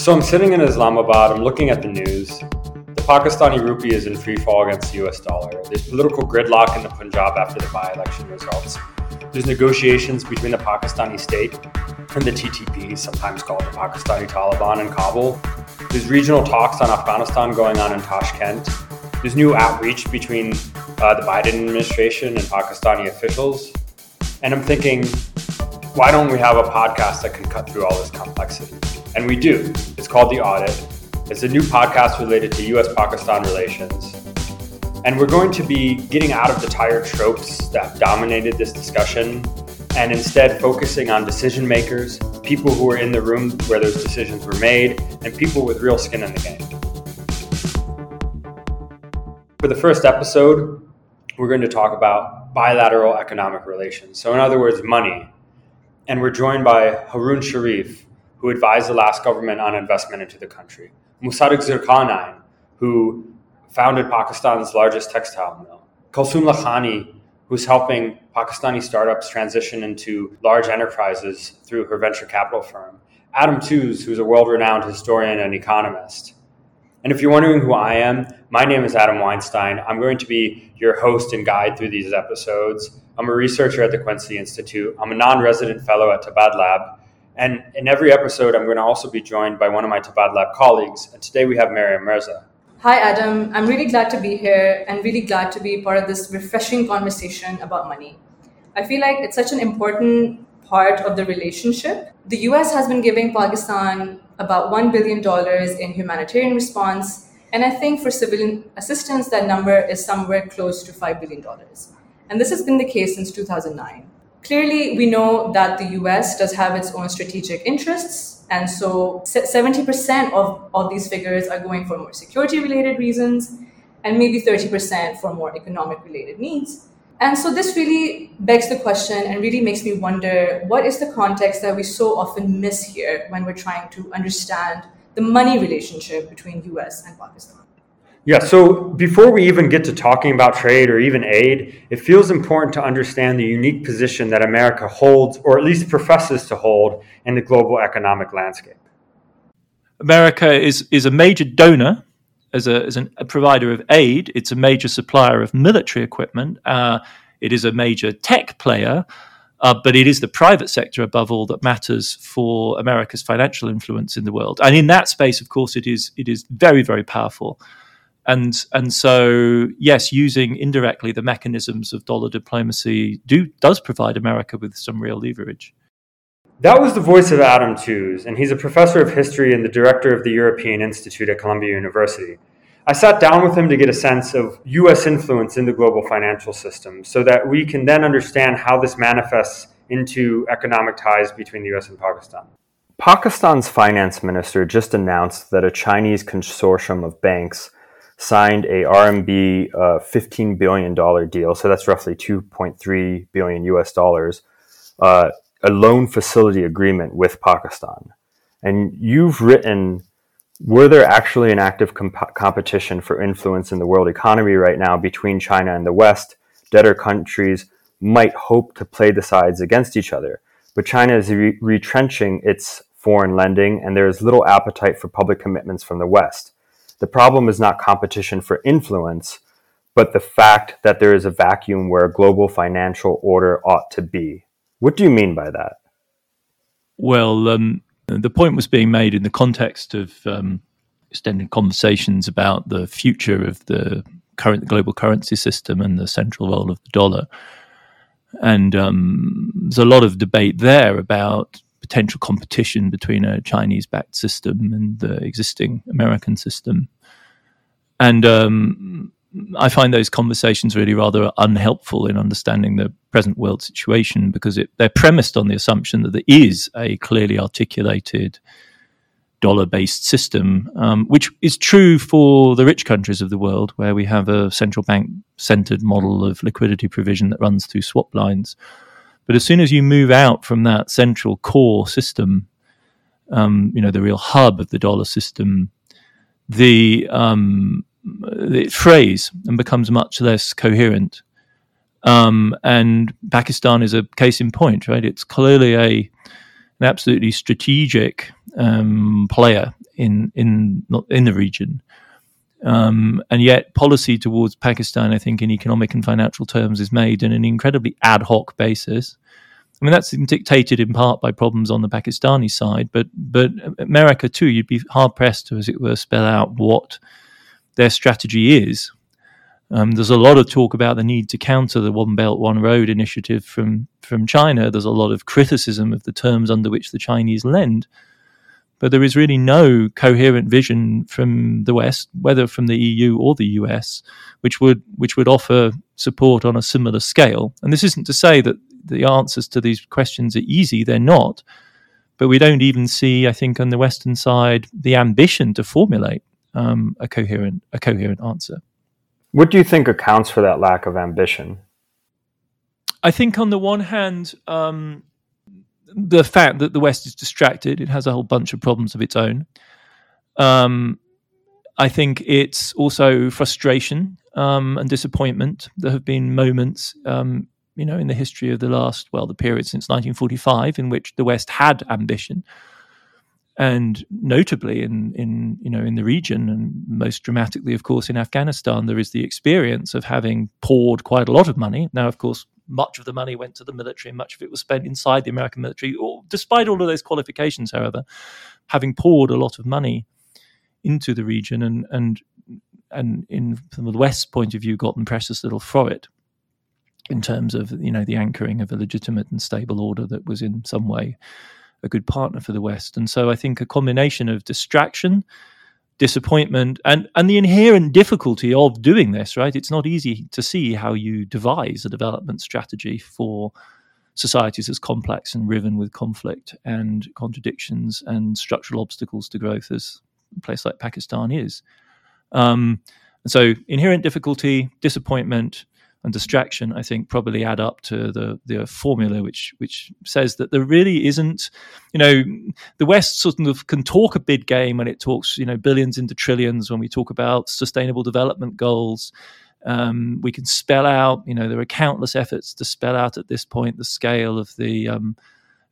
So I'm sitting in Islamabad, I'm looking at the news. The Pakistani rupee is in free fall against the US dollar. There's political gridlock in the Punjab after the by election results. There's negotiations between the Pakistani state and the TTP, sometimes called the Pakistani Taliban, in Kabul. There's regional talks on Afghanistan going on in Tashkent. There's new outreach between uh, the Biden administration and Pakistani officials. And I'm thinking, why don't we have a podcast that can cut through all this complexity? And we do. It's called The Audit. It's a new podcast related to US Pakistan relations. And we're going to be getting out of the tired tropes that dominated this discussion and instead focusing on decision makers, people who were in the room where those decisions were made, and people with real skin in the game. For the first episode, we're going to talk about bilateral economic relations. So, in other words, money. And we're joined by Haroon Sharif, who advised the last government on investment into the country, Musadaq Zulqarnain, who founded Pakistan's largest textile mill, Kulsoom Lakhani, who's helping Pakistani startups transition into large enterprises through her venture capital firm, Adam Tooze, who's a world renowned historian and economist. And if you're wondering who I am, my name is Adam Weinstein. I'm going to be your host and guide through these episodes. I'm a researcher at the Quincy Institute. I'm a non resident fellow at Tabadlab, and in every episode, I'm going to also be joined by one of my Tabadlab colleagues. And today we have Maryam Mirza. Hi, Adam. I'm really glad to be here and really glad to be part of this refreshing conversation about money. I feel like it's such an important part of the relationship. The US has been giving Pakistan about $1 billion in humanitarian response. And I think for civilian assistance, that number is somewhere close to $5 billion. And this has been the case since 2009. Clearly, we know that the US does have its own strategic interests. And so 70% of, of these figures are going for more security related reasons, and maybe 30% for more economic related needs. And so this really begs the question and really makes me wonder what is the context that we so often miss here when we're trying to understand the money relationship between US and Pakistan? Yeah, so before we even get to talking about trade or even aid, it feels important to understand the unique position that America holds, or at least professes to hold, in the global economic landscape. America is, is a major donor as, a, as an, a provider of aid, it's a major supplier of military equipment, uh, it is a major tech player. Uh, but it is the private sector above all that matters for America's financial influence in the world. And in that space, of course, it is it is very very powerful and and so yes, using indirectly the mechanisms of dollar diplomacy do does provide America with some real leverage. That was the voice of Adam Tooze, and he's a professor of history and the director of the European Institute at Columbia University. I sat down with him to get a sense of U.S. influence in the global financial system so that we can then understand how this manifests into economic ties between the U.S. and Pakistan. Pakistan's finance minister just announced that a Chinese consortium of banks signed a RMB uh, 15 billion dollar deal, so that's roughly 2.3 billion US dollars, uh, a loan facility agreement with Pakistan. And you've written, were there actually an active comp- competition for influence in the world economy right now between China and the West? Debtor countries might hope to play the sides against each other, but China is re- retrenching its foreign lending, and there is little appetite for public commitments from the West. The problem is not competition for influence, but the fact that there is a vacuum where a global financial order ought to be. What do you mean by that? Well, um, the point was being made in the context of um, extended conversations about the future of the current global currency system and the central role of the dollar. And um, there's a lot of debate there about potential competition between a Chinese backed system and the existing American system. And um, I find those conversations really rather unhelpful in understanding the present world situation because it, they're premised on the assumption that there is a clearly articulated dollar based system, um, which is true for the rich countries of the world, where we have a central bank centered model of liquidity provision that runs through swap lines. But as soon as you move out from that central core system, um, you know, the real hub of the dollar system, the, um, it frays and becomes much less coherent. Um, and Pakistan is a case in point, right? It's clearly a an absolutely strategic um, player in in in the region. Um, and yet, policy towards Pakistan, I think, in economic and financial terms, is made in an incredibly ad hoc basis. I mean, that's dictated in part by problems on the Pakistani side, but but America too. You'd be hard pressed to, as it were, spell out what their strategy is. Um, there's a lot of talk about the need to counter the One Belt One Road initiative from from China. There's a lot of criticism of the terms under which the Chinese lend, but there is really no coherent vision from the West, whether from the EU or the US, which would which would offer support on a similar scale. And this isn't to say that the answers to these questions are easy; they're not. But we don't even see, I think, on the Western side, the ambition to formulate um, a coherent a coherent answer. What do you think accounts for that lack of ambition? I think, on the one hand, um, the fact that the West is distracted, it has a whole bunch of problems of its own. Um, I think it's also frustration um, and disappointment. There have been moments, um, you know, in the history of the last, well, the period since 1945, in which the West had ambition and notably in in you know in the region and most dramatically of course in Afghanistan there is the experience of having poured quite a lot of money now of course much of the money went to the military and much of it was spent inside the American military despite all of those qualifications however having poured a lot of money into the region and and and in from the West's point of view gotten precious little for it in terms of you know the anchoring of a legitimate and stable order that was in some way a good partner for the West. And so I think a combination of distraction, disappointment, and, and the inherent difficulty of doing this, right? It's not easy to see how you devise a development strategy for societies as complex and riven with conflict and contradictions and structural obstacles to growth as a place like Pakistan is. Um, and so inherent difficulty, disappointment, and distraction, I think, probably add up to the the formula which which says that there really isn't, you know, the West sort of can talk a big game when it talks, you know, billions into trillions when we talk about sustainable development goals. Um, we can spell out, you know, there are countless efforts to spell out at this point the scale of the um,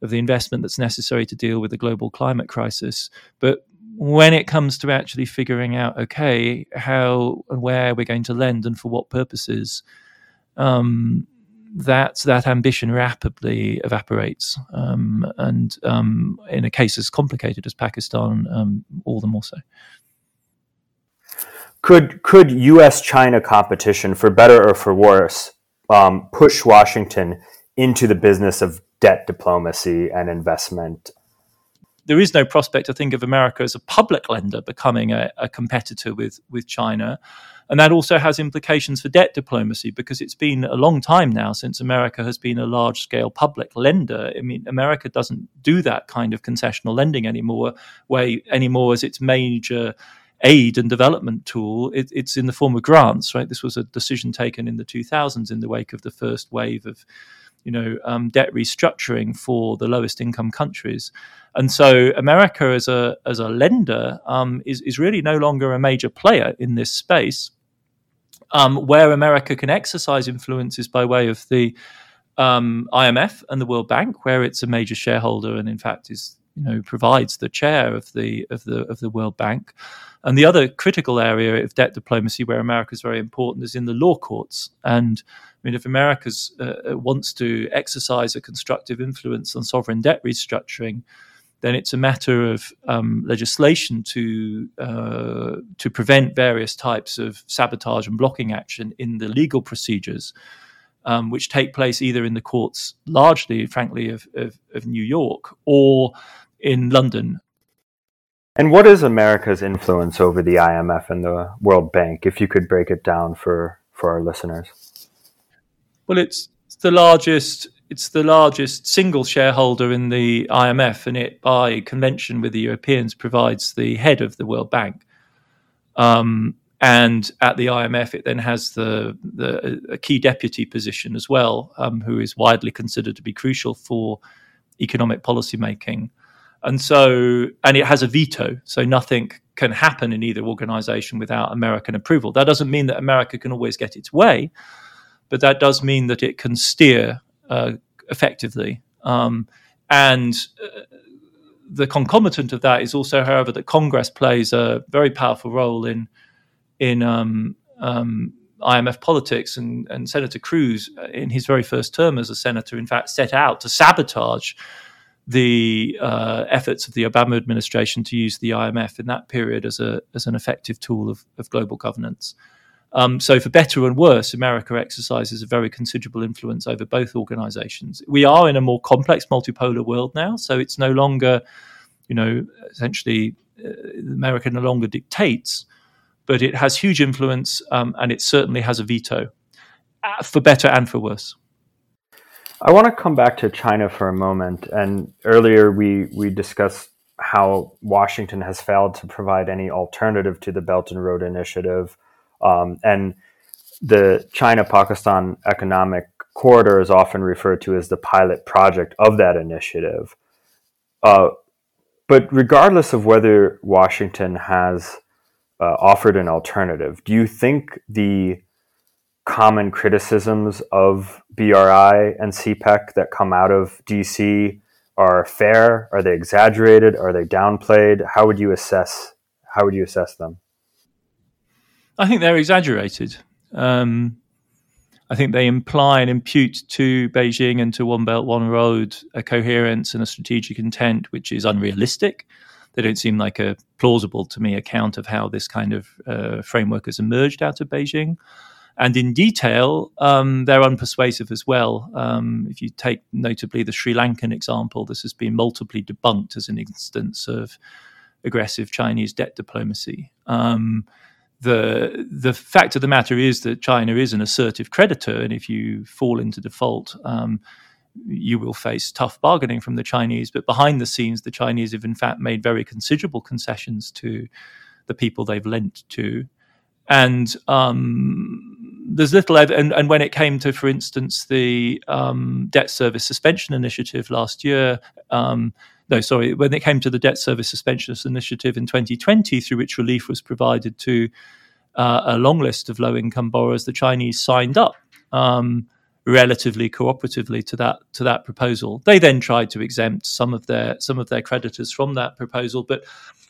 of the investment that's necessary to deal with the global climate crisis, but when it comes to actually figuring out, okay, how and where we're going to lend and for what purposes, um, that that ambition rapidly evaporates, um, and um, in a case as complicated as Pakistan, um, all the more so. Could could U.S. China competition, for better or for worse, um, push Washington into the business of debt diplomacy and investment? There is no prospect, I think, of America as a public lender becoming a, a competitor with with China. And that also has implications for debt diplomacy because it's been a long time now since America has been a large scale public lender. I mean, America doesn't do that kind of concessional lending anymore, way anymore as its major aid and development tool. It, it's in the form of grants, right? This was a decision taken in the 2000s in the wake of the first wave of you know, um, debt restructuring for the lowest income countries. And so America as a as a lender um, is is really no longer a major player in this space. Um, where America can exercise influence is by way of the um, IMF and the World Bank, where it's a major shareholder and in fact is you know provides the chair of the of the of the World Bank. And the other critical area of debt diplomacy where America is very important is in the law courts. And I mean, if America uh, wants to exercise a constructive influence on sovereign debt restructuring, then it's a matter of um, legislation to uh, to prevent various types of sabotage and blocking action in the legal procedures, um, which take place either in the courts, largely, frankly, of, of, of New York or in London. And what is America's influence over the IMF and the World Bank? If you could break it down for for our listeners. Well, it's the largest it's the largest single shareholder in the IMF, and it, by convention with the Europeans, provides the head of the World Bank. Um, and at the IMF, it then has the, the a key deputy position as well, um, who is widely considered to be crucial for economic policy making. And so, and it has a veto, so nothing can happen in either organization without American approval. That doesn't mean that America can always get its way, but that does mean that it can steer uh, effectively. Um, and uh, the concomitant of that is also, however, that Congress plays a very powerful role in in um, um, IMF politics, and, and Senator Cruz, uh, in his very first term as a senator, in fact, set out to sabotage the uh, efforts of the Obama administration to use the IMF in that period as a as an effective tool of, of global governance. Um, so, for better and worse, America exercises a very considerable influence over both organizations. We are in a more complex multipolar world now, so it's no longer, you know, essentially, uh, America no longer dictates, but it has huge influence um, and it certainly has a veto, uh, for better and for worse. I want to come back to China for a moment. And earlier we, we discussed how Washington has failed to provide any alternative to the Belt and Road Initiative um, and the China Pakistan Economic Corridor is often referred to as the pilot project of that initiative. Uh, but regardless of whether Washington has uh, offered an alternative, do you think the common criticisms of BRI and CPEC that come out of DC are fair? Are they exaggerated? Are they downplayed? How would you assess? How would you assess them? I think they're exaggerated. Um, I think they imply and impute to Beijing and to One Belt, One Road a coherence and a strategic intent which is unrealistic. They don't seem like a plausible to me account of how this kind of uh, framework has emerged out of Beijing. And in detail, um, they're unpersuasive as well. Um, if you take notably the Sri Lankan example, this has been multiply debunked as an instance of aggressive Chinese debt diplomacy. Um, the the fact of the matter is that China is an assertive creditor, and if you fall into default, um, you will face tough bargaining from the Chinese. But behind the scenes, the Chinese have in fact made very considerable concessions to the people they've lent to, and um, there's little. Ev- and, and, when it came to, for instance, the um, debt service suspension initiative last year. Um, no, sorry, when it came to the debt service suspension initiative in 2020, through which relief was provided to uh, a long list of low income borrowers, the Chinese signed up um, relatively cooperatively to that to that proposal. They then tried to exempt some of their some of their creditors from that proposal, but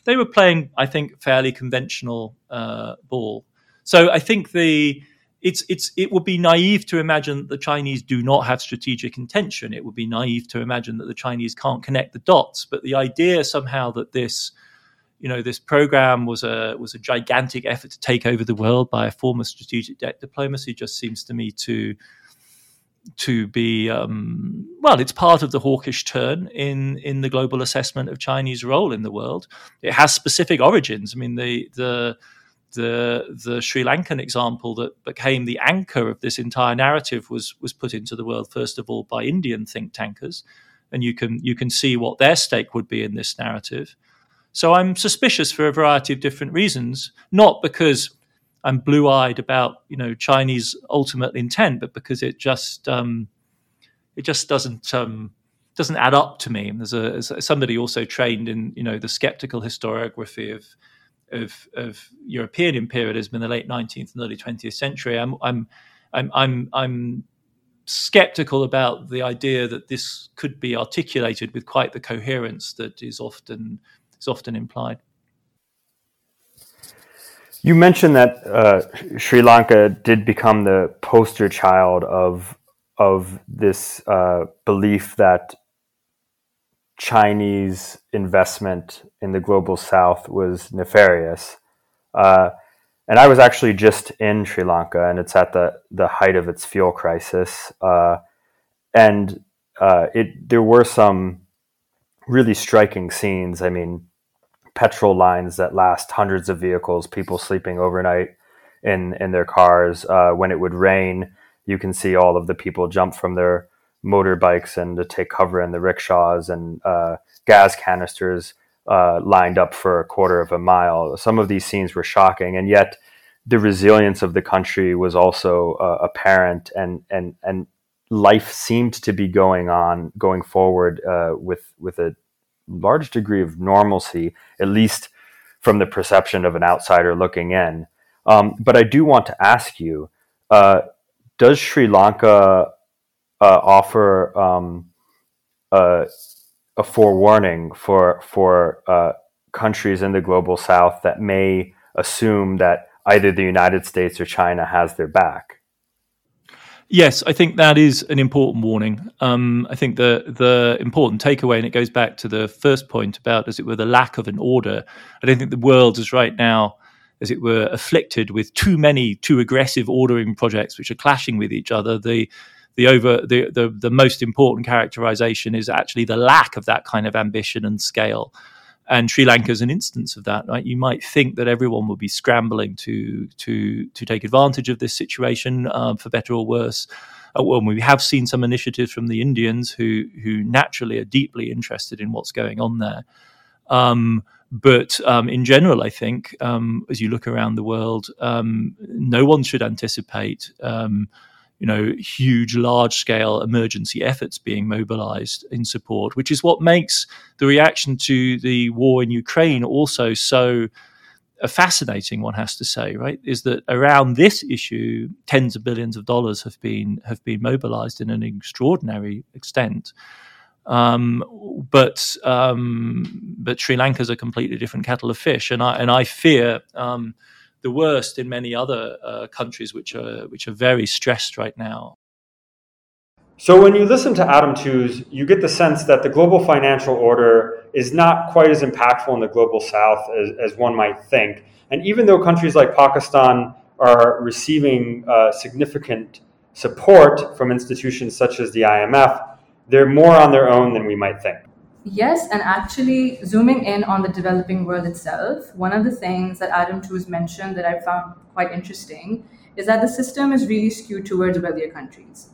they were playing, I think, fairly conventional uh, ball. So I think the it's it's it would be naive to imagine that the Chinese do not have strategic intention. It would be naive to imagine that the Chinese can't connect the dots. But the idea somehow that this, you know, this program was a was a gigantic effort to take over the world by a form of strategic debt diplomacy just seems to me to to be um, well, it's part of the hawkish turn in in the global assessment of Chinese role in the world. It has specific origins. I mean, the the the the Sri Lankan example that became the anchor of this entire narrative was was put into the world first of all by Indian think tankers, and you can you can see what their stake would be in this narrative. So I'm suspicious for a variety of different reasons, not because I'm blue eyed about you know Chinese ultimate intent, but because it just um, it just doesn't um, doesn't add up to me. There's a somebody also trained in you know the skeptical historiography of of, of European imperialism in the late 19th and early 20th century, I'm, I'm, I'm, I'm, I'm skeptical about the idea that this could be articulated with quite the coherence that is often is often implied. You mentioned that uh, Sri Lanka did become the poster child of of this uh, belief that Chinese investment in the global south was nefarious. Uh, and I was actually just in Sri Lanka, and it's at the, the height of its fuel crisis. Uh, and uh, it there were some really striking scenes. I mean, petrol lines that last hundreds of vehicles, people sleeping overnight in in their cars. Uh, when it would rain, you can see all of the people jump from their motorbikes and to take cover in the rickshaws and uh, gas canisters uh, lined up for a quarter of a mile. Some of these scenes were shocking, and yet the resilience of the country was also uh, apparent, and and and life seemed to be going on, going forward uh, with with a large degree of normalcy, at least from the perception of an outsider looking in. Um, but I do want to ask you: uh, Does Sri Lanka uh, offer um, a, a forewarning for for uh, countries in the global south that may assume that either the United States or China has their back. Yes, I think that is an important warning. Um, I think the the important takeaway, and it goes back to the first point about, as it were, the lack of an order. I don't think the world is right now, as it were, afflicted with too many too aggressive ordering projects which are clashing with each other. The the over the, the the most important characterization is actually the lack of that kind of ambition and scale and Sri Lanka is an instance of that. Right, you might think that everyone would be scrambling to to to take advantage of this situation, uh, for better or worse. Uh, well, we have seen some initiatives from the Indians who who naturally are deeply interested in what's going on there. Um, but um, in general, I think um, as you look around the world, um, no one should anticipate um, you know, huge, large scale emergency efforts being mobilized in support, which is what makes the reaction to the war in Ukraine also so uh, fascinating, one has to say, right? Is that around this issue, tens of billions of dollars have been have been mobilized in an extraordinary extent. Um, but um, but Sri Lanka is a completely different kettle of fish, and I and I fear um, the worst in many other uh, countries which are which are very stressed right now. So when you listen to Adam Tooze, you get the sense that the global financial order is not quite as impactful in the global south as, as one might think. And even though countries like Pakistan are receiving uh, significant support from institutions such as the IMF, they're more on their own than we might think. Yes, and actually, zooming in on the developing world itself, one of the things that Adam Tooze mentioned that I found quite interesting is that the system is really skewed towards wealthier countries.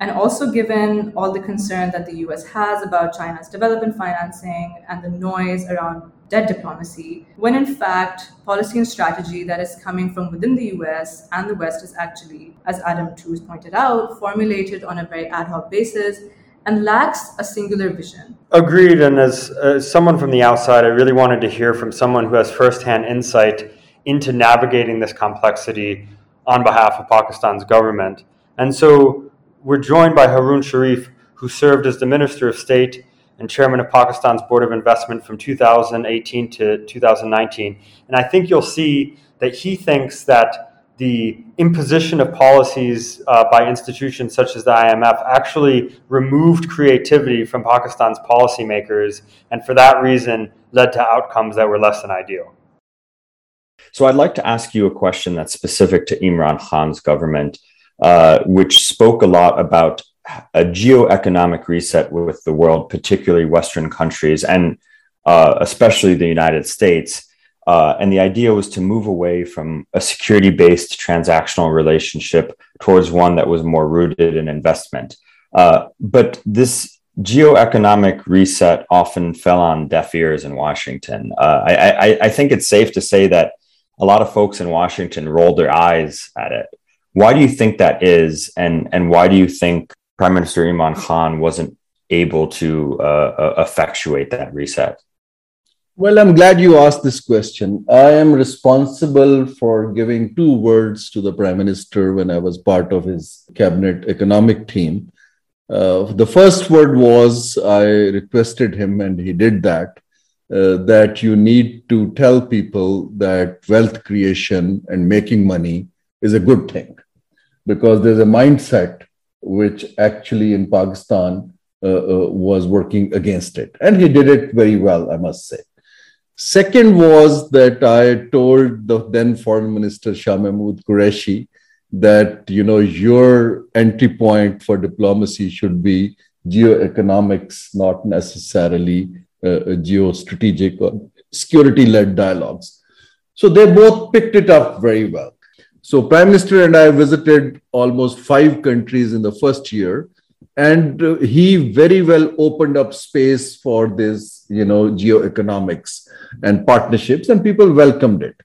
And also, given all the concern that the US has about China's development financing and the noise around debt diplomacy, when in fact, policy and strategy that is coming from within the US and the West is actually, as Adam Tooze pointed out, formulated on a very ad hoc basis and lacks a singular vision. Agreed. And as, someone from the outside, I really wanted to hear from someone who has firsthand insight into navigating this complexity on behalf of Pakistan's government. And so we're joined by Haroon Sharif, who served as the Minister of State and chairman of Pakistan's Board of Investment from 2018 to 2019. And I think you'll see that he thinks that the imposition of policies uh, by institutions such as the IMF actually removed creativity from Pakistan's policymakers, and for that reason led to outcomes that were less than ideal. So, I'd like to ask you a question that's specific to Imran Khan's government, uh, which spoke a lot about a geo-economic reset with the world, particularly Western countries, and uh, especially the United States. Uh, and the idea was to move away from a security based transactional relationship towards one that was more rooted in investment. Uh, but this geoeconomic reset often fell on deaf ears in Washington. Uh, I, I, I, think it's safe to say that a lot of folks in Washington rolled their eyes at it. Why do you think that is? And, and why do you think Prime Minister Imran Khan wasn't able to uh, uh, effectuate that reset? Well, I'm glad you asked this question. I am responsible for giving two words to the Prime Minister when I was part of his cabinet economic team. Uh, the first word was I requested him, and he did that, uh, that you need to tell people that wealth creation and making money is a good thing because there's a mindset which actually in Pakistan uh, uh was working against it. And he did it very well, I must say. Second was that I told the then Foreign Minister Shah Mahmood Qureshi that you know your entry point for diplomacy should be geoeconomics, not necessarily uh, geostrategic or security-led dialogues. So they both picked it up very well. So Prime Minister and I visited almost five countries in the first year, and he very well opened up space for this, you know, geoeconomics and partnerships, and people welcomed it.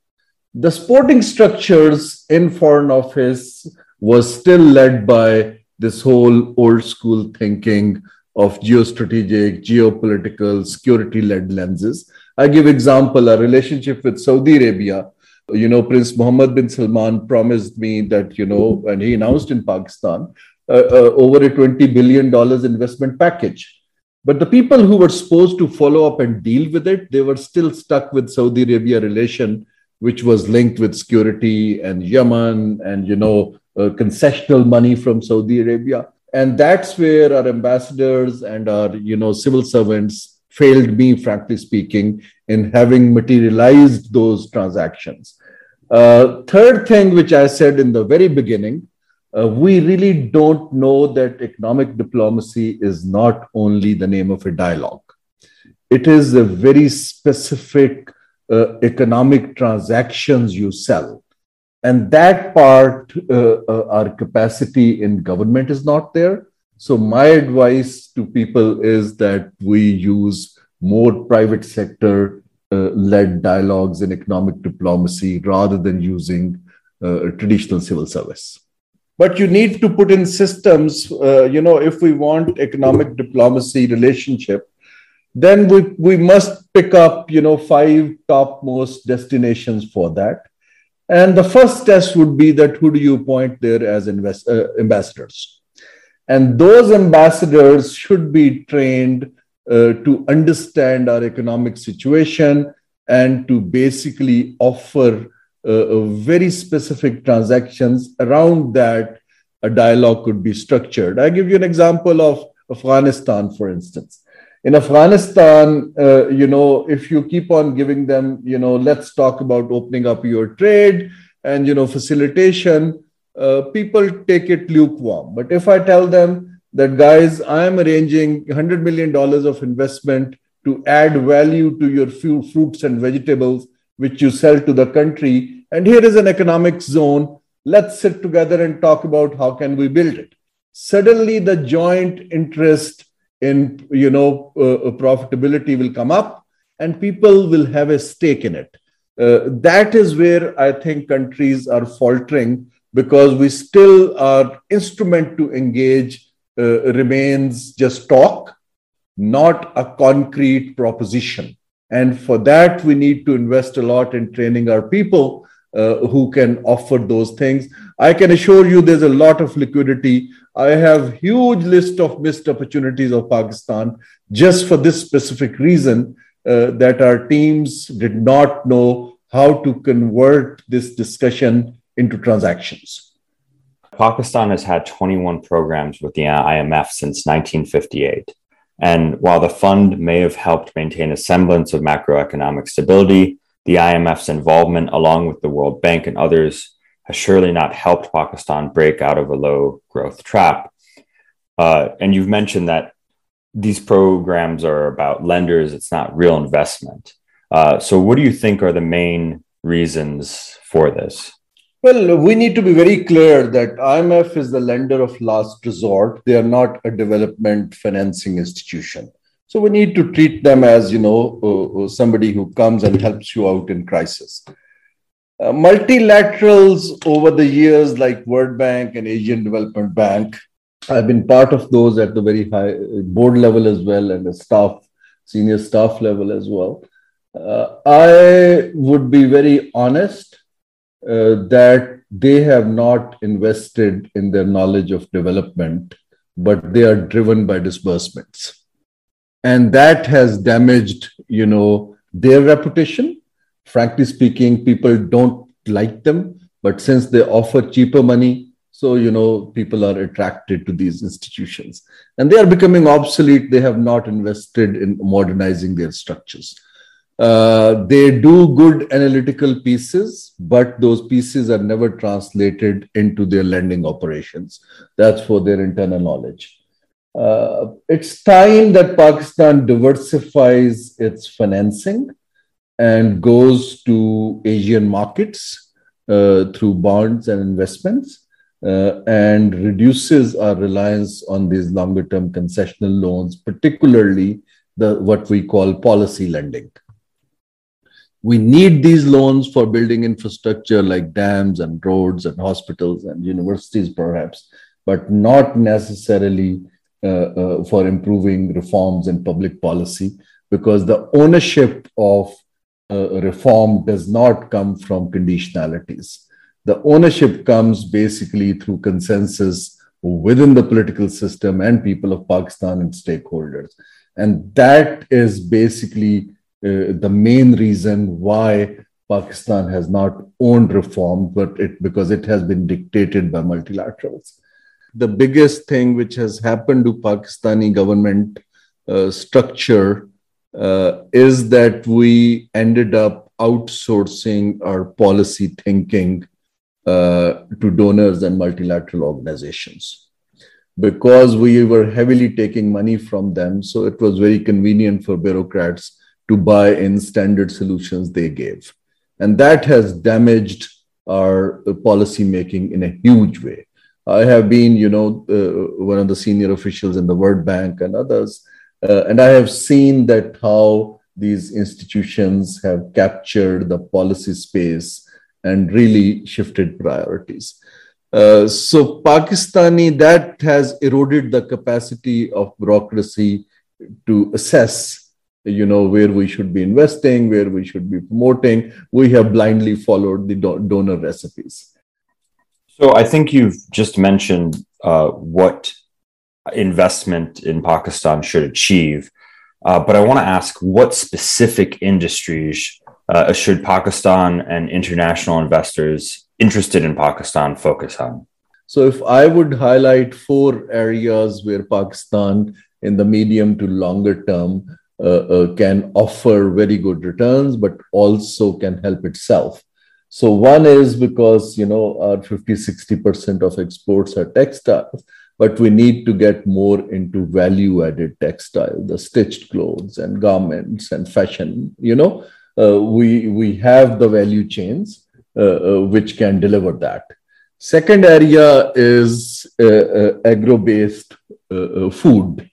The sporting structures in Foreign Office was still led by this whole old school thinking of geostrategic, geopolitical, security-led lenses. I give example, a relationship with Saudi Arabia. You know, Prince Mohammed bin Salman promised me that, you know, and he announced in Pakistan over a $20 billion investment package But the people who were supposed to follow up and deal with it, they were still stuck with Saudi Arabia relation, which was linked with security and Yemen and, you know, uh, concessional money from Saudi Arabia. And that's where our ambassadors and our, you know, civil servants failed me, frankly speaking, in having materialized those transactions. Uh, third thing, which I said in the very beginning, uh, we really don't know that economic diplomacy is not only the name of a dialogue. It is a very specific uh, economic transactions you sell. And that part, uh, uh, our capacity in government is not there. So, my advice to people is that we use more private sector uh, led dialogues in economic diplomacy rather than using uh, traditional civil service but you need to put in systems uh, you know if we want economic diplomacy relationship then we, we must pick up you know five topmost destinations for that. And the first test would be that who do you appoint there as invest, uh, ambassadors? And those ambassadors should be trained uh, to understand our economic situation and to basically offer uh, very specific transactions around that a dialogue could be structured. I give you an example of Afghanistan, for instance. In Afghanistan, uh, you know, if you keep on giving them, you know, let's talk about opening up your trade and, you know, facilitation, uh, people take it lukewarm. But if I tell them that, guys, I'm arranging $100 million of investment to add value to your few fruits and vegetables which you sell to the country and here is an economic zone. Let's sit together and talk about how can we build it. Suddenly the joint interest in you know uh, uh, profitability will come up and people will have a stake in it. Uh, that is where i think countries are faltering because we still our instrument to engage uh, remains just talk not a concrete proposition and for that, we need to invest a lot in training our people uh, who can offer those things. I can assure you there's a lot of liquidity. I have huge list of missed opportunities of Pakistan just for this specific reason uh, that our teams did not know how to convert this discussion into transactions. Pakistan has had 21 programs with the IMF since 1958. And while the fund may have helped maintain a semblance of macroeconomic stability, the IMF's involvement, along with the World Bank and others, has surely not helped Pakistan break out of a low growth trap. Uh, and you've mentioned that these programs are about lenders, it's not real investment. Uh, so, what do you think are the main reasons for this? Well, we need to be very clear that IMF is the lender of last resort. They are not a development financing institution. So we need to treat them as, you know, uh, uh somebody who comes and helps you out in crisis. Uh, multilaterals over the years, like World Bank and Asian Development Bank, I've been part of those at the very high uh, board level as well and the staff, senior staff level as well. Uh, I would be very honest uh, that they have not invested in their knowledge of development, but they are driven by disbursements. And that has damaged, you know, their reputation. Frankly speaking, people don't like them, but since they offer cheaper money, so you know people are attracted to these institutions and they are becoming obsolete they have not invested in modernizing their structures uh, they do good analytical pieces, but those pieces are never translated into their lending operations. That's for their internal knowledge. Uh, it's time that Pakistan diversifies its financing and goes to Asian markets uh, through bonds and investments uh, and reduces our reliance on these longer term concessional loans, particularly the what we call policy lending we need these loans for building infrastructure like dams and roads and hospitals and universities, perhaps, but not necessarily uh, uh, for improving reforms in public policy, because the ownership of uh, reform does not come from conditionalities. The ownership comes basically through consensus within the political system and people of Pakistan and stakeholders. And that is basically uh, the main reason why Pakistan has not owned reform, but it because it has been dictated by multilaterals. The biggest thing which has happened to Pakistani government uh, structure uh, is that we ended up outsourcing our policy thinking uh, to donors and multilateral organizations because we were heavily taking money from them. So it was very convenient for bureaucrats to buy in standard solutions they gave. And that has damaged our policy making in a huge way. I have been, you know, uh, one of the senior officials in the World Bank and others, uh, and I have seen that how these institutions have captured the policy space and really shifted priorities. Uh, so Pakistani, that has eroded the capacity of bureaucracy to assess, you know, where we should be investing, where we should be promoting. We have blindly followed the do- donor recipes. So I think you've just mentioned uh, what investment in Pakistan should achieve. Uh, but I want to ask what specific industries uh, should Pakistan and international investors interested in Pakistan focus on? So, if I would highlight four areas where Pakistan, in the medium to longer term, can offer very good returns, but also can help itself. So, one is because you know our 50 60% of exports are textiles, but we need to get more into value added textile, the stitched clothes and garments and fashion. You know, uh, we we have the value chains uh, uh, which can deliver that. Second area is agro-based food.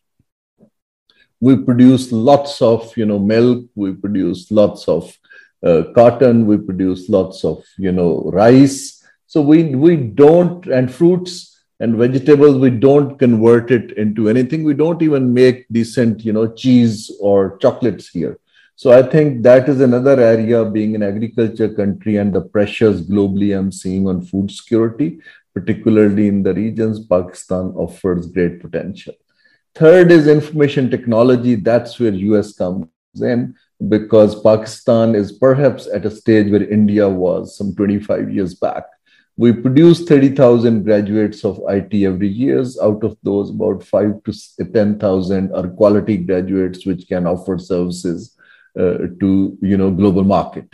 We produce lots of you know milk. We produce lots of uh, cotton. We produce lots of you know rice. So we we don't and fruits and vegetables we don't convert it into anything we don't even make decent you know cheese or chocolates here so I think that is another area being an agriculture country and the pressures globally I'm seeing on food security, particularly in the regions Pakistan offers great potential. Third is information technology. That's where US comes in because Pakistan is perhaps at a stage where India was some 25 years back. We produce 30,000 graduates of IT every year. Out of those, about 5 to 10,000 are quality graduates which can offer services uh, to you know global market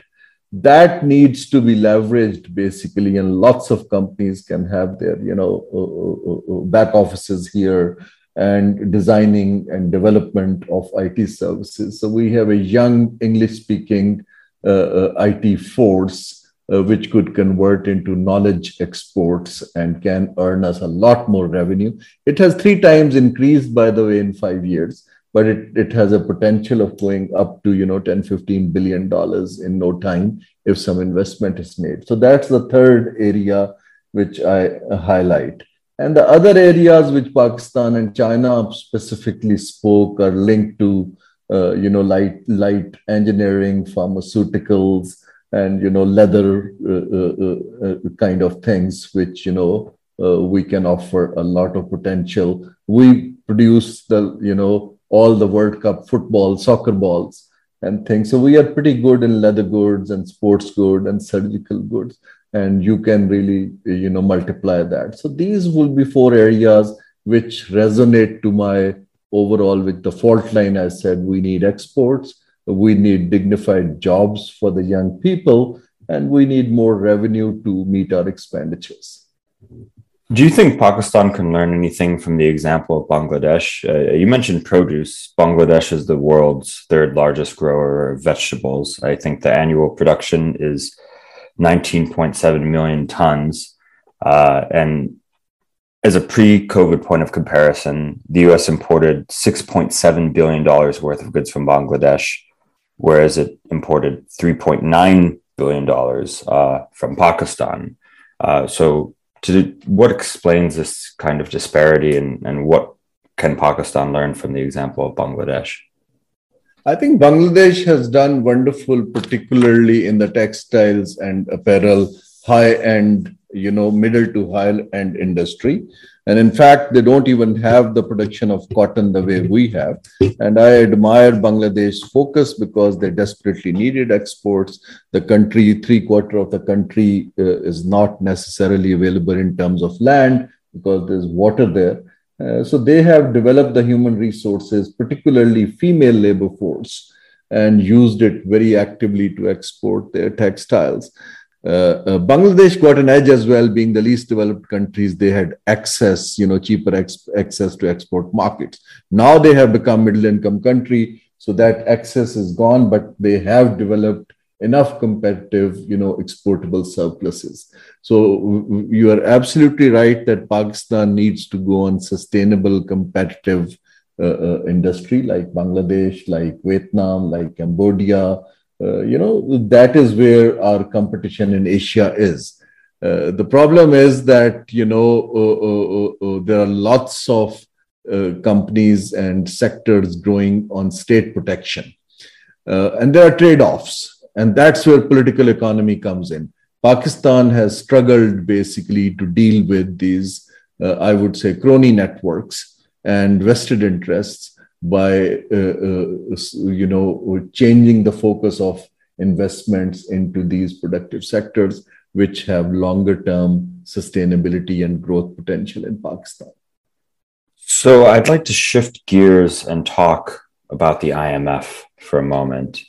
that needs to be leveraged basically and lots of companies can have their you know uh, uh, back offices here and designing and development of IT services. So we have a young English speaking uh, IT force uh, which could convert into knowledge exports and can earn us a lot more revenue. It has three times increased, by the way, in five years but it, it has a potential of going up to you know 10 15 billion dollars in no time if some investment is made so that's the third area which i highlight and the other areas which pakistan and china specifically spoke are linked to uh, you know light light engineering pharmaceuticals and you know leather uh, uh, uh, uh kind of things which you know uh, we can offer a lot of potential we produce the you know all the World Cup football, soccer balls, and things. So we are pretty good in leather goods and sports goods and surgical goods, and you can really you know multiply that. So these will be four areas which resonate to my overall with the fault line. I said we need exports, we need dignified jobs for the young people, and we need more revenue to meet our expenditures. Do you think Pakistan can learn anything from the example of Bangladesh? Uh, you mentioned produce. Bangladesh is the world's third largest grower of vegetables. I think the annual production is 19.7 million tons. Uh, and as a pre COVID point of comparison, the US imported $6.7 billion worth of goods from Bangladesh, whereas it imported $3.9 billion uh, from Pakistan. Uh, so to what explains this kind of disparity and, and what can Pakistan learn from the example of Bangladesh? I think Bangladesh has done wonderful, particularly in the textiles and apparel, high end, you know, middle to high end industry. And in fact, they don't even have the production of cotton the way we have. And I admire Bangladesh's focus because they desperately needed exports. The country, three quarter of the country uh, is not necessarily available in terms of land because there's water there. Uh, so they have developed the human resources, particularly female labor force, and used it very actively to export their textiles. Uh, uh, Bangladesh got an edge as well, being the least developed countries. They had access, you know, cheaper ex- access to export markets. Now they have become middle income country, so that access is gone, but they have developed enough competitive, you know, exportable surpluses. So you are absolutely right that Pakistan needs to go on sustainable, competitive uh, uh, industry like Bangladesh, like Vietnam, like Cambodia, uh, you know, that is where our competition in Asia is. Uh, the problem is that, you know, uh, there are lots of companies and sectors growing on state protection. and there are trade offs. And that's where political economy comes in. Pakistan has struggled basically to deal with these, uh, I would say, crony networks and vested interests by uh, uh, you know changing the focus of investments into these productive sectors which have longer term sustainability and growth potential in Pakistan. So I'd like to shift gears and talk about the IMF for a moment.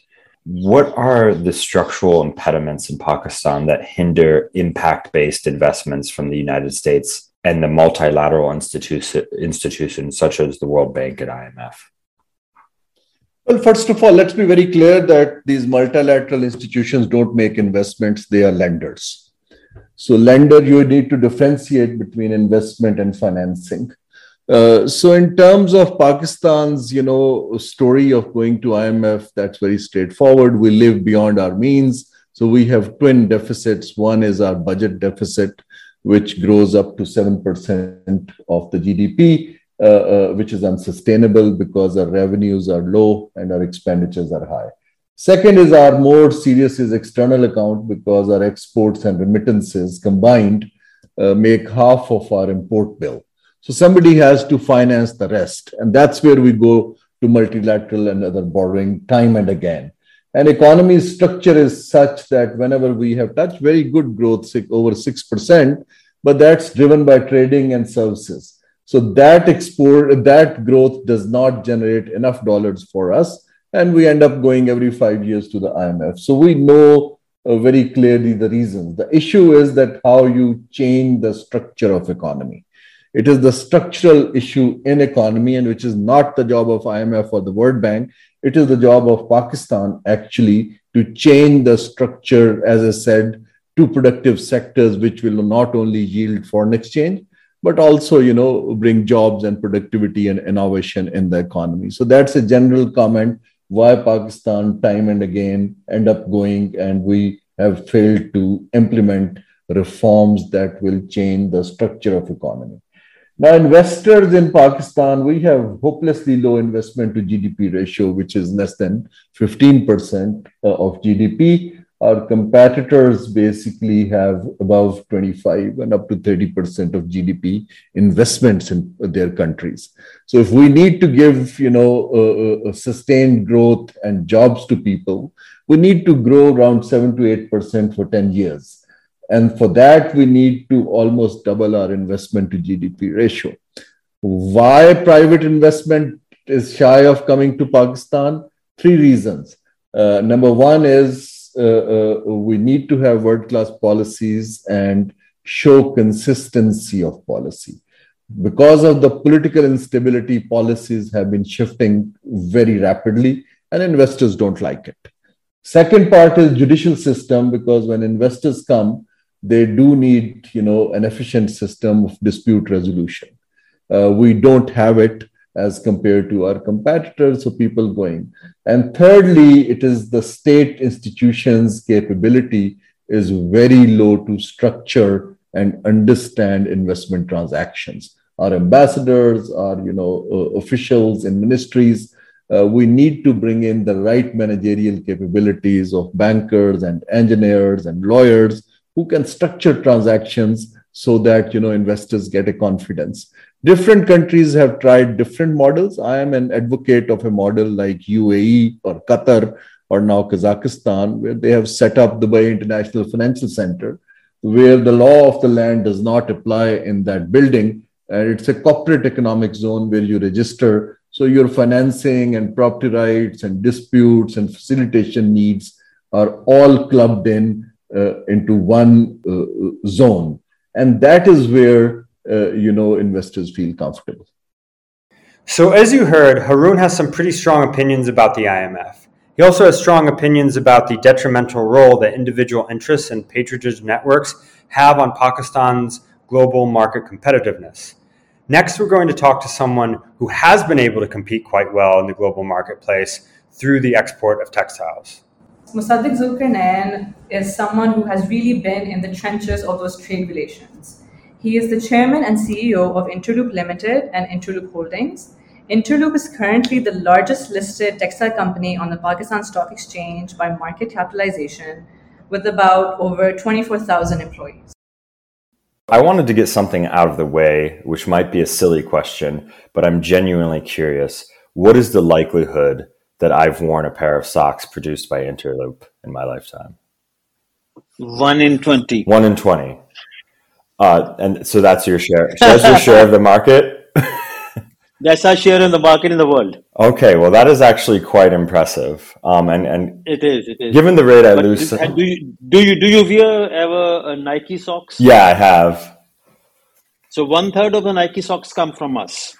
What are the structural impediments in Pakistan that hinder impact based investments from the United States and the multilateral institu- institutions such as the World Bank and IMF? Well, first of all, let's be very clear that these multilateral institutions don't make investments, they are lenders. So, lender, you need to differentiate between investment and financing. Uh, so, in terms of Pakistan's, you know, story of going to IMF, that's very straightforward. We live beyond our means. So, we have twin deficits. One is our budget deficit, which grows up to 7% of the GDP, uh, uh, which is unsustainable because our revenues are low and our expenditures are high. Second is our more serious is external account because our exports and remittances combined uh, make half of our import bill. So somebody has to finance the rest. And that's where we go to multilateral and other borrowing time and again. And economy structure is such that whenever we have touched very good growth, over 6%, but that's driven by trading and services. So that export, that growth does not generate enough dollars for us. And we end up going every five years to the IMF. So we know uh, very clearly the reasons. The issue is that how you change the structure of economy. It is the structural issue in economy, and which is not the job of IMF or the World Bank. It is the job of Pakistan actually to change the structure, as I said, to productive sectors, which will not only yield foreign exchange, but also, you know, bring jobs and productivity and innovation in the economy. So that's a general comment why Pakistan time and again end up going and we have failed to implement reforms that will change the structure of economy. Now, investors in Pakistan, we have hopelessly low investment to GDP ratio, which is less than 15% uh, of GDP. Our competitors basically have above 25 and up to 30% of GDP investments in their countries. So, if we need to give, you know, sustained growth and jobs to people, we need to grow around 7 to 8% for 10 years and for that, we need to almost double our investment to GDP ratio. Why private investment is shy of coming to Pakistan? Three reasons. Uh, number one is uh, uh, we need to have world class policies and show consistency of policy. Because of the political instability, policies have been shifting very rapidly, and investors don't like it. Second part is judicial system because when investors come, they do need you know an efficient system of dispute resolution. Uh, we don't have it as compared to our competitors so people going. And thirdly it is the state institutions capability is very low to structure and understand investment transactions. Our ambassadors our you know uh, officials in ministries uh, we need to bring in the right managerial capabilities of bankers and engineers and lawyers who can structure transactions so that you know investors get a confidence. Different countries have tried different models. I am an advocate of a model like uae or qatar or now kazakhstan where they have set up dubai international financial center where the law of the land does not apply in that building and it's a corporate economic zone where you register. So your financing and property rights and disputes and facilitation needs are all clubbed in into one uh, zone. And that is where uh, you know investors feel comfortable. So as you heard haroon has some pretty strong opinions about the imf he also has strong opinions about the detrimental role that individual interests and patronage networks have on pakistan's global market competitiveness. Next we're going to talk to someone who has been able to compete quite well in the global marketplace through the export of textiles Musadaq Zulqarnain is someone who has really been in the trenches of those trade relations. He is the chairman and CEO of Interloop Limited and Interloop Holdings. Interloop is currently the largest listed textile company on the Pakistan Stock Exchange by market capitalization, with about over 24,000 employees. I wanted to get something out of the way, which might be a silly question, but I'm genuinely curious. What is the likelihood that I've worn a pair of socks produced by Interloop in my lifetime? One in 20. One in 20. Uh, and so that's your share. So that's your share of the market? that's our share in the market in the world. Okay, well, that is actually quite impressive. Um, and, and it is, it is. Given the rate I but lose. Do, do, you, do you do you wear ever uh, Nike socks? Yeah, I have. So one third of the Nike socks come from us.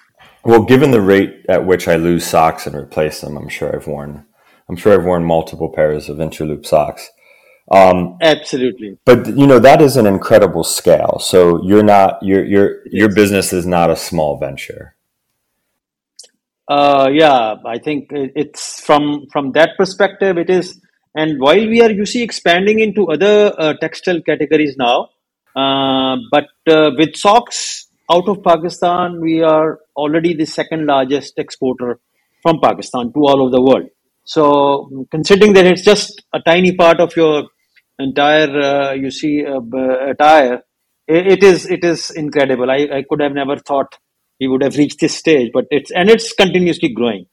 Well, given the rate at which I lose socks and replace them, I'm sure I've worn, I'm sure I've worn multiple pairs of Interloop socks. Um, Absolutely. But you know that is an incredible scale. So you're not your your your business is not a small venture. Uh, yeah, I think it's from from that perspective it is. And while we are you see expanding into other uh, textile categories now, uh, but uh, with socks out of Pakistan, we are already the second largest exporter from Pakistan to all over the world. So, considering that it's just a tiny part of your entire, uh, you see, uh, attire, it is it is incredible. I, I could have never thought we would have reached this stage, but it's and it's continuously growing.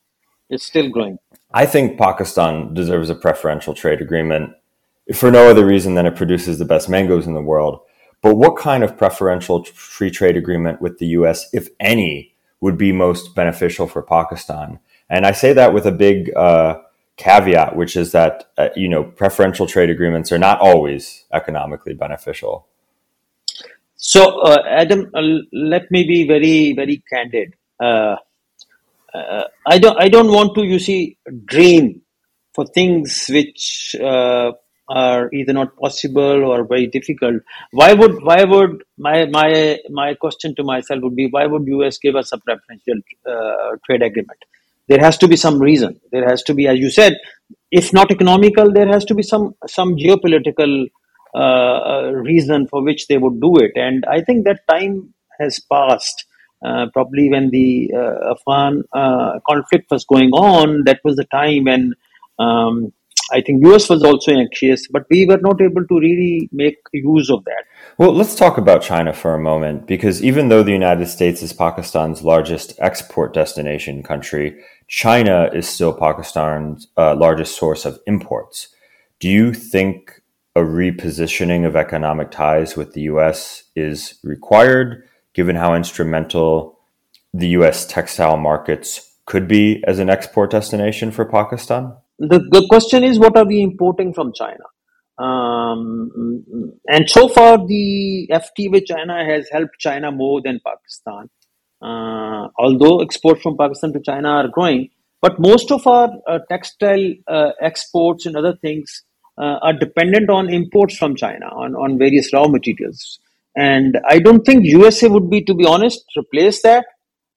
It's still growing. I think Pakistan deserves a preferential trade agreement for no other reason than it produces the best mangoes in the world but what kind of preferential free trade agreement with the US, if any, would be most beneficial for Pakistan? And I say that with a big uh, caveat, which is that uh, you know preferential trade agreements are not always economically beneficial. So, uh, Adam, uh, let me be very, very candid. Uh, uh, I don't, I don't want to, you see, dream for things which are either not possible or very difficult. Why would why would my my my question to myself would be why would us give us a preferential uh, trade agreement? There has to be some reason. There has to be as you said if not economical there has to be some some geopolitical uh, uh reason for which they would do it. And i think that time has passed uh, probably when the uh, Afghan uh, conflict was going on, that was the time when um, I think US was also anxious, but we were not able to really make use of that. Well, let's talk about China for a moment, because even though the United States is Pakistan's largest export destination country, China is still Pakistan's uh, largest source of imports. Do you think a repositioning of economic ties with the US is required, given how instrumental the US textile markets could be as an export destination for Pakistan? The, the question is what are we importing from China? Um, and so far, the FT with China has helped China more than Pakistan. Uh, although exports from Pakistan to China are growing, but most of our uh, textile uh, exports and other things uh, are dependent on imports from China on, on various raw materials. And I don't think USA would be, to be honest, replace that.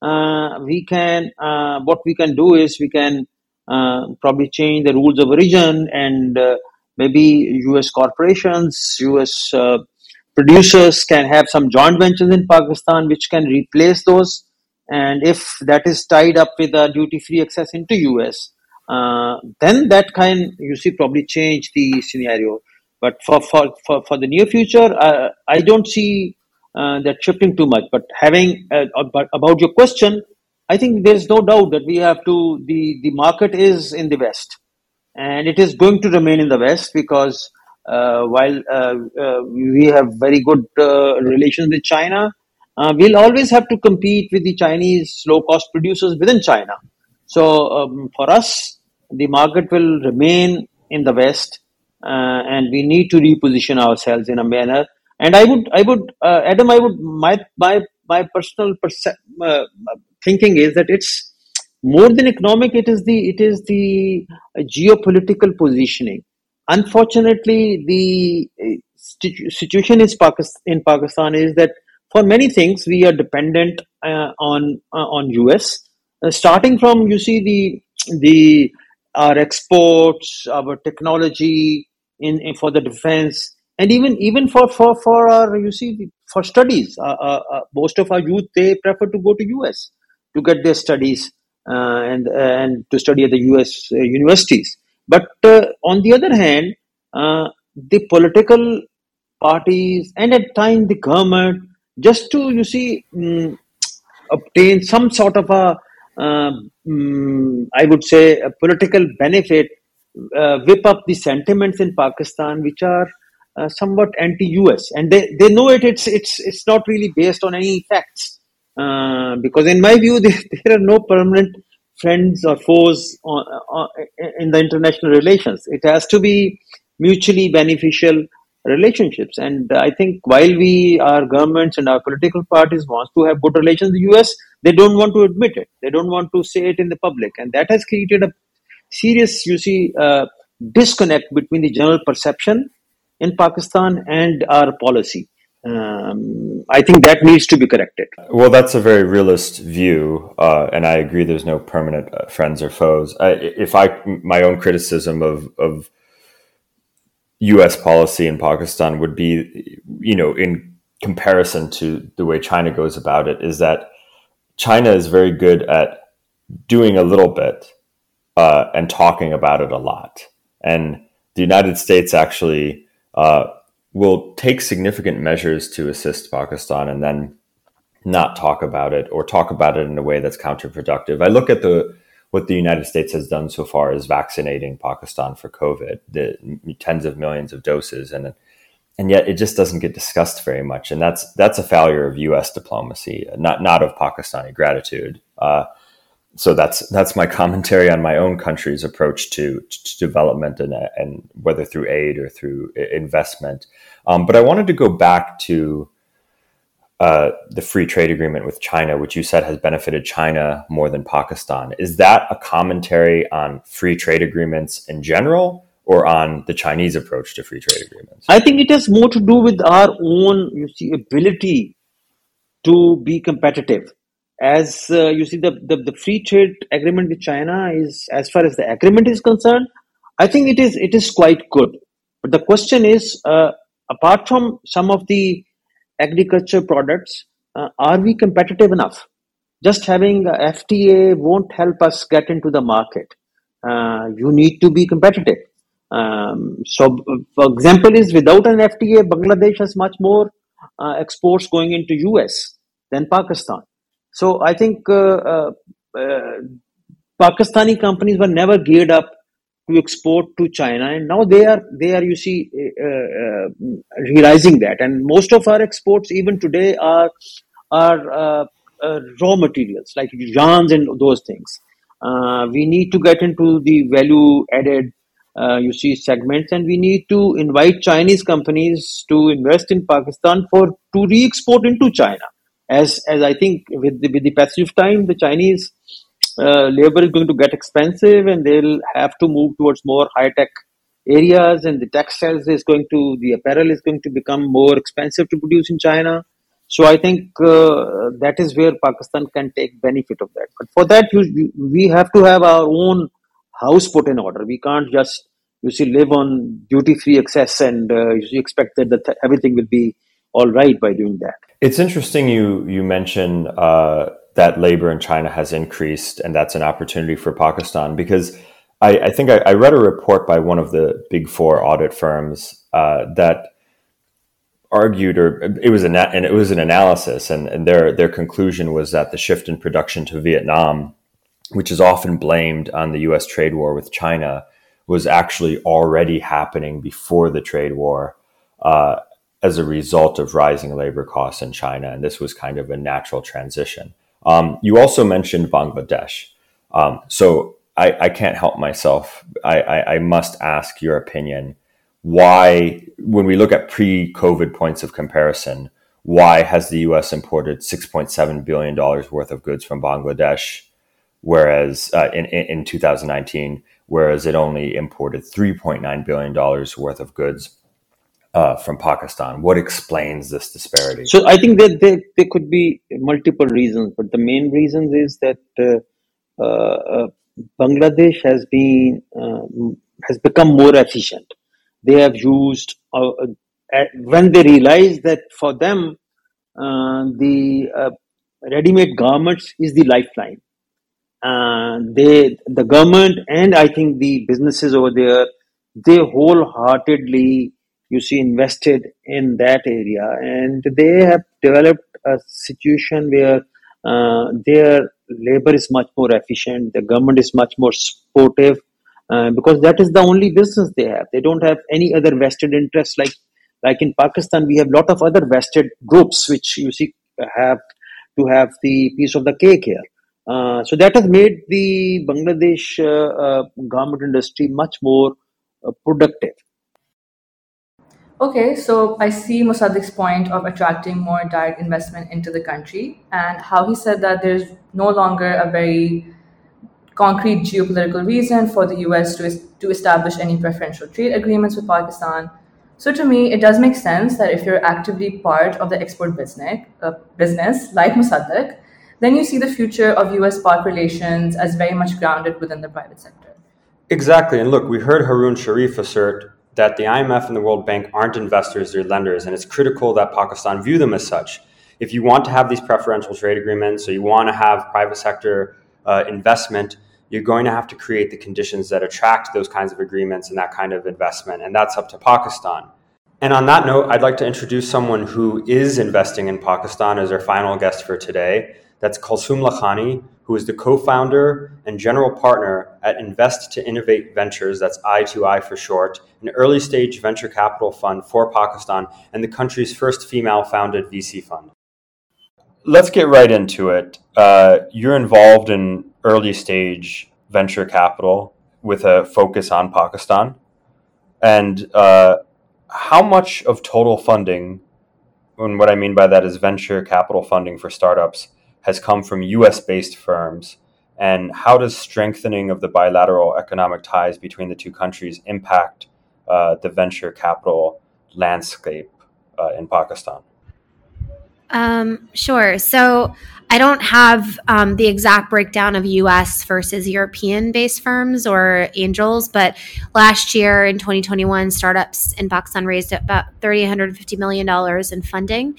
Uh, we can, uh, what we can do is we can probably change the rules of origin and uh, maybe US corporations, US uh, producers can have some joint ventures in Pakistan which can replace those. And if that is tied up with a duty free access into US, uh, then that can, you see, probably change the scenario. But for, for, for, for the near future, uh, I don't see uh, they're shifting too much. But having uh, about your question, I think there's no doubt that we have to. the The market is in the West, and it is going to remain in the West because uh, while uh, uh, we have very good uh, relations with China, we'll always have to compete with the Chinese low cost producers within China. So um, for us, the market will remain in the West, and we need to reposition ourselves in a manner and I would, I would, uh, Adam, I would, my, my, my personal perce- uh, thinking is that it's more than economic. It is the, it is the geopolitical positioning. Unfortunately, the uh, situation is Pakistan, in Pakistan is that for many things we are dependent uh, on uh, on US. Uh, starting from you see the the our exports, our technology in, in for the defense, and even even for for for our you see for studies uh, uh, uh most of our youth they prefer to go to us to get their studies uh, and and to study at the us uh, universities but uh, on the other hand the political parties and at times the government just to you see um, obtain some sort of a um, I would say a political benefit whip up the sentiments in pakistan which are uh, somewhat anti-US, and they, they know it. It's it's it's not really based on any facts, uh, because in my view, there, there are no permanent friends or foes on, on, in the international relations. It has to be mutually beneficial relationships, and I think while we, our governments and our political parties wants to have good relations with the US, they don't want to admit it. They don't want to say it in the public, and that has created a serious, you see, uh, disconnect between the general perception in Pakistan and our policy. Um, I think that needs to be corrected. Well, that's a very realist view, uh, and I agree. There's no permanent uh, friends or foes. I, if I my own criticism of of U.S. policy in Pakistan would be, you know, in comparison to the way China goes about it, is that China is very good at doing a little bit uh, and talking about it a lot, and the United States actually uh, will take significant measures to assist Pakistan and then not talk about it or talk about it in a way that's counterproductive. I look at the what the United States has done so far is vaccinating Pakistan for COVID, the tens of millions of doses, and and yet it just doesn't get discussed very much, and that's that's a failure of U.S. diplomacy, not not of Pakistani gratitude. Uh, so that's that's my commentary on my own country's approach to, to development and, and whether through aid or through investment. Um, but I wanted to go back to uh, the free trade agreement with China, which you said has benefited China more than Pakistan. Is that a commentary on free trade agreements in general, or on the Chinese approach to free trade agreements? I think it has more to do with our own, you see, ability to be competitive as uh, you see the, the, the free trade agreement with china is as far as the agreement is concerned i think it is it is quite good. But the question is uh, apart from some of the agriculture products uh, are we competitive enough? Just having fta won't help us get into the market. Uh, you need to be competitive. Um, so for example is without an fta bangladesh has much more uh, exports going into us than pakistan so I think uh, uh, uh, Pakistani companies were never geared up to export to China, and now they are they are you see uh, realizing that, and most of our exports even today are are raw materials like yarns and those things. we need to get into the value added uh, you see segments and we need to invite chinese companies to invest in pakistan for to re-export into china as as I think with the, with the passage of time, the Chinese uh, labor is going to get expensive, and they'll have to move towards more high tech areas, and the textiles is going to the apparel is going to become more expensive to produce in China. So I think uh, that is where Pakistan can take benefit of that. But for that, you, we have to have our own house put in order. We can't just you see live on duty free access and uh, you expect that, that everything will be all right by doing that. It's interesting you you mention uh, that labor in China has increased, and that's an opportunity for Pakistan because I, I think I, I, read a report by one of the big four audit firms uh, that argued, or it was an and it was an analysis, and, and their their conclusion was that the shift in production to Vietnam, which is often blamed on the U.S. trade war with China, was actually already happening before the trade war. Uh, as a result of rising labor costs in China, and this was kind of a natural transition. Um, you also mentioned Bangladesh, um, so I, I, can't help myself. I, I, I must ask your opinion why, when we look at pre COVID points of comparison, why has the US imported $6.7 billion worth of goods from Bangladesh, whereas uh, in, in 2019, whereas it only imported $3.9 billion worth of goods uh, from Pakistan? What explains this disparity? So I think that there, there could be multiple reasons, but the main reason is that uh, uh, uh Bangladesh has been um, has become more efficient they have used uh, uh, when they realize that for them uh, the uh, ready-made garments is the lifeline they the government and i think the businesses over there they wholeheartedly you see invested in that area and they have developed a situation where uh, their labor is much more efficient the government is much more supportive uh, because that is the only business they have. They don't have any other vested interests like like in Pakistan. We have lot of other vested groups which you see have to have the piece of the cake here. Uh, so that has made the Bangladesh uh, uh garment industry much more uh, productive. Okay, so I see Musadaq's point of attracting more direct investment into the country and how he said that there's no longer a very concrete geopolitical reason for the US to, to establish any preferential trade agreements with Pakistan. So to me, it does make sense that if you're actively part of the export business, uh, business like Mossadegh, then you see the future of US-Pak relations as very much grounded within the private sector. Exactly. And look, we heard Haroon Sharif assert that the IMF and the World Bank aren't investors, they're lenders, and it's critical that Pakistan view them as such. If you want to have these preferential trade agreements, or you want to have private sector uh, investment, you're going to have to create the conditions that attract those kinds of agreements and that kind of investment. And that's up to Pakistan. And on that note, I'd like to introduce someone who is investing in Pakistan as our final guest for today. That's Kulsoom Lakhani, who is the co founder and general partner at Invest to Innovate Ventures, that's I2I for short, an early stage venture capital fund for Pakistan and the country's first female founded VC fund. Let's get right into it. Uh, you're involved in early stage venture capital with a focus on Pakistan. And uh, how much of total funding, and what I mean by that is venture capital funding for startups, has come from US based firms? And how does strengthening of the bilateral economic ties between the two countries impact uh, the venture capital landscape uh, in Pakistan? Um, sure. So I don't have um, the exact breakdown of US versus European based firms or angels, but last year in 2021, startups in Pakistan raised about $350 million in funding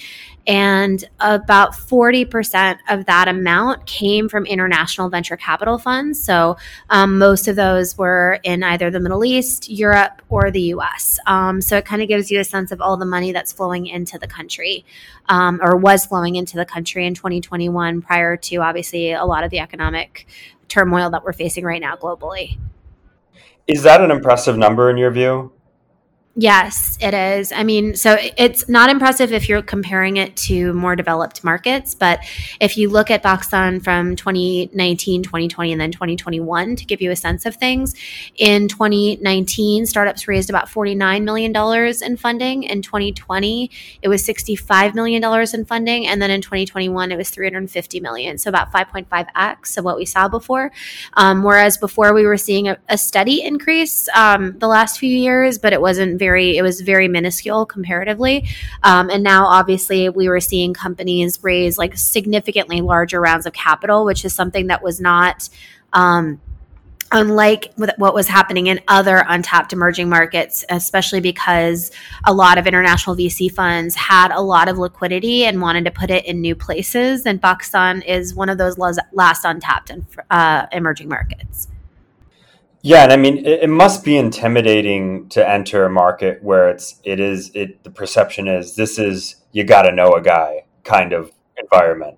and about 40% of that amount came from international venture capital funds. So um, most of those were in either the Middle East, Europe, or the US. Um, so it kind of gives you a sense of all the money that's flowing into the country um, or was flowing into the country in 2021 prior to obviously a lot of the economic turmoil that we're facing right now globally. Is that an impressive number in your view? Yes, it is. I mean, so it's not impressive if you're comparing it to more developed markets, but if you look at Pakistan from 2019, 2020, and then 2021 to give you a sense of things, in 2019, startups raised about $49 million in funding. In 2020, it was $65 million in funding. And then in 2021, it was 350 million. So about 5.5x of what we saw before. Um, whereas before we were seeing a, a steady increase um, the last few years, but it wasn't very very it was very minuscule comparatively um, and now obviously we were seeing companies raise like significantly larger rounds of capital which is something that was not um, unlike what was happening in other untapped emerging markets, especially because a lot of international VC funds had a lot of liquidity and wanted to put it in new places. And Pakistan is one of those last untapped uh, emerging markets. Yeah, and I mean it, it, must be intimidating to enter a market where it's it is it the perception is this is you got to know a guy kind of environment.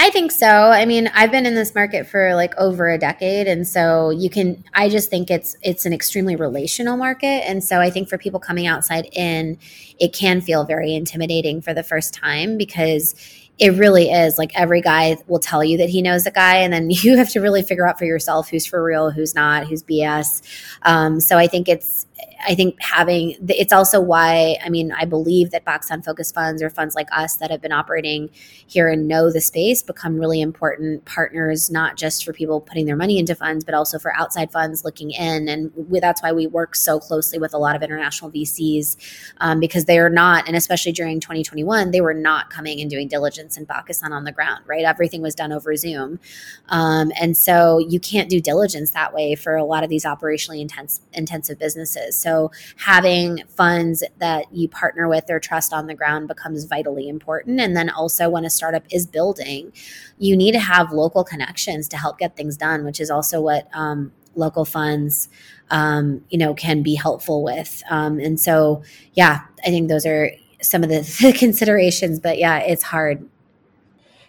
I think so. I mean, I've been in this market for like over a decade and so you can I just think it's it's an extremely relational market and so I think for people coming outside in it can feel very intimidating for the first time because it really is. Like every guy will tell you that he knows a guy and then you have to really figure out for yourself who's for real who's not who's bs um, so i think it's I think having it's also why I mean I believe that box on focus funds or funds like us that have been operating here and know the space become really important partners not just for people putting their money into funds but also for outside funds looking in. And we, that's why we work so closely with a lot of international VCs um, because they are not and especially during 2021 they were not coming and doing diligence in Pakistan on the ground right? Everything was done over Zoom. Um, and so you can't do diligence that way for a lot of these operationally intense intensive businesses so so having funds that you partner with or trust on the ground becomes vitally important. And then also when a startup is building, you need to have local connections to help get things done, which is also what um, local funds um, you know can be helpful with. Um, and so yeah, I think those are some of the considerations. But yeah, it's hard.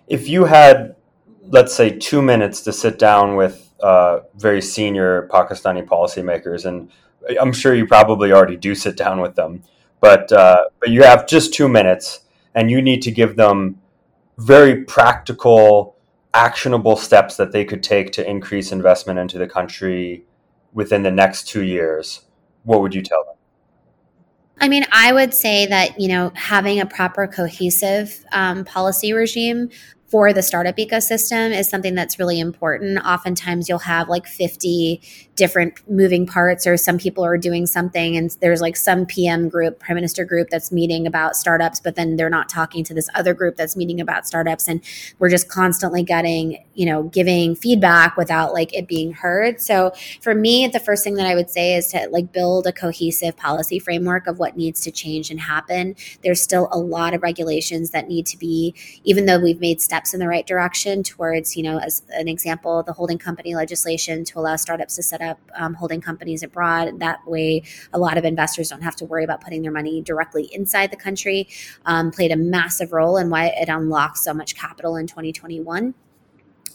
If you had, let's say, two minutes to sit down with uh, very senior Pakistani policymakers and I'm sure you probably already do sit down with them, but uh, but you have just two minutes, and you need to give them very practical, actionable steps that they could take to increase investment into the country within the next two years. What would you tell them? I mean, I would say that, you know, having a proper cohesive um, policy regime for the startup ecosystem is something that's really important. Oftentimes, you'll have like 50 different moving parts, or some people are doing something, and there's like some PM group, prime minister group that's meeting about startups, but then they're not talking to this other group that's meeting about startups. And we're just constantly getting, you know, giving feedback without like it being heard. So for me, the first thing that I would say is to like build a cohesive policy framework of what needs to change and happen. There's still a lot of regulations that need to be, even though we've made steps in the right direction towards, you know, as an example, the holding company legislation to allow startups to set up um, holding companies abroad. That way, a lot of investors don't have to worry about putting their money directly inside the country. Um, played a massive role in why it unlocked so much capital in 2021.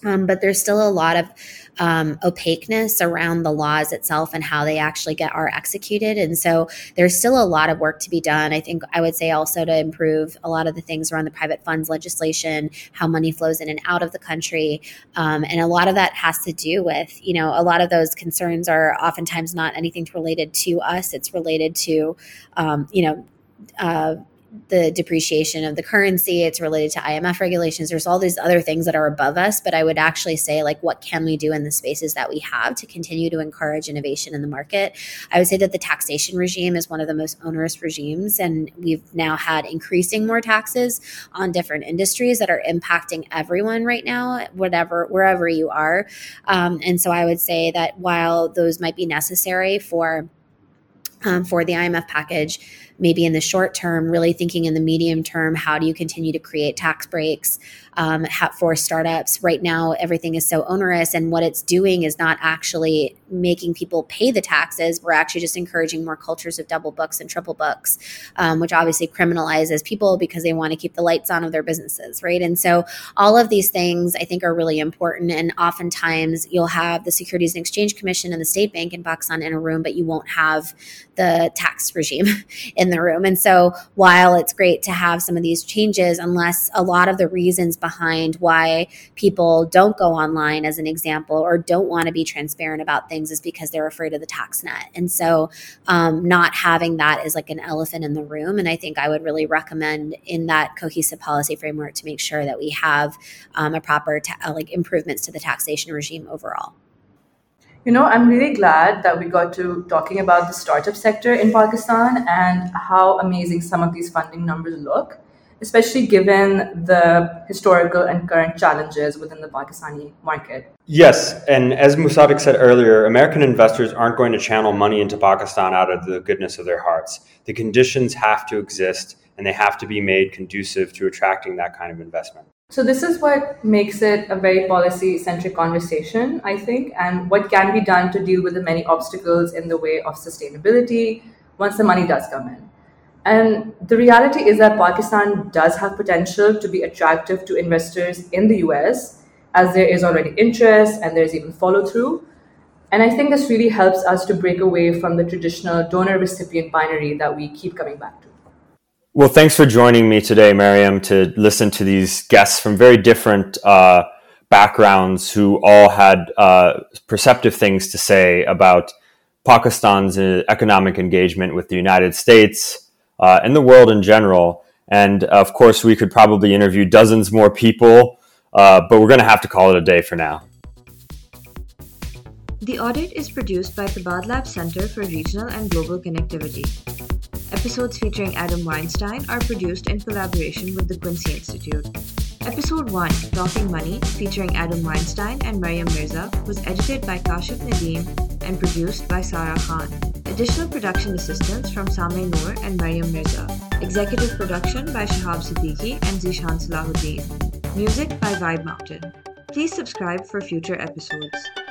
Um, but there's still a lot of um, opaqueness around the laws itself and how they actually get are executed. And so there's still a lot of work to be done. I think I would say also to improve a lot of the things around the private funds legislation, how money flows in and out of the country. Um, and a lot of that has to do with, you know, a lot of those concerns are oftentimes not anything related to us. It's related to, um, you know, uh, the depreciation of the currency it's related to imf regulations. There's all these other things that are above us but i would actually say like what can we do in the spaces that we have to continue to encourage innovation in the market? I would say that the taxation regime is one of the most onerous regimes and we've now had increasing more taxes on different industries that are impacting everyone right now whatever wherever you are. Um, and so i would say that while those might be necessary for um, for the imf package maybe in the short term, really thinking in the medium term, how do you continue to create tax breaks um, for startups? Right now, everything is so onerous, and what it's doing is not actually making people pay the taxes. We're actually just encouraging more cultures of double books and triple books, um, which obviously criminalizes people because they want to keep the lights on of their businesses, right? And so, all of these things I think are really important. And oftentimes, you'll have the Securities and Exchange Commission and the State Bank in Pakistan in a room, but you won't have the tax regime in the room. And so while it's great to have some of these changes, unless a lot of the reasons behind why people don't go online, as an example, or don't want to be transparent about things is because they're afraid of the tax net. And so um, not having that is like an elephant in the room. And I think I would really recommend in that cohesive policy framework to make sure that we have um, a proper ta- like improvements to the taxation regime overall. You know, I'm really glad that we got to talking about the startup sector in Pakistan and how amazing some of these funding numbers look, especially given the historical and current challenges within the Pakistani market. Yes, and as Musadaq said earlier, American investors aren't going to channel money into Pakistan out of the goodness of their hearts. The conditions have to exist and they have to be made conducive to attracting that kind of investment. So, this is what makes it a very policy centric conversation, I think, and what can be done to deal with the many obstacles in the way of sustainability once the money does come in. And the reality is that Pakistan does have potential to be attractive to investors in the US, as there is already interest and there's even follow through. And I think this really helps us to break away from the traditional donor recipient binary that we keep coming back to. Well, thanks for joining me today, Maryam, to listen to these guests from very different uh, backgrounds who all had uh, perceptive things to say about Pakistan's uh, economic engagement with the United States uh, and the world in general. And of course, we could probably interview dozens more people, uh, but we're going to have to call it a day for now. The audit is produced by Tabadlab Center for Regional and Global Connectivity. Episodes featuring Adam Weinstein are produced in collaboration with the Quincy Institute. Episode 1, Talking Money, featuring Adam Weinstein and Maryam Mirza, was edited by Kashif Nadeem and produced by Sarah Khan. Additional production assistance from Sameh Noor and Maryam Mirza. Executive production by Shahab Siddiqui and Zishan Salahuddin. Music by Vibe Mountain. Please subscribe for future episodes.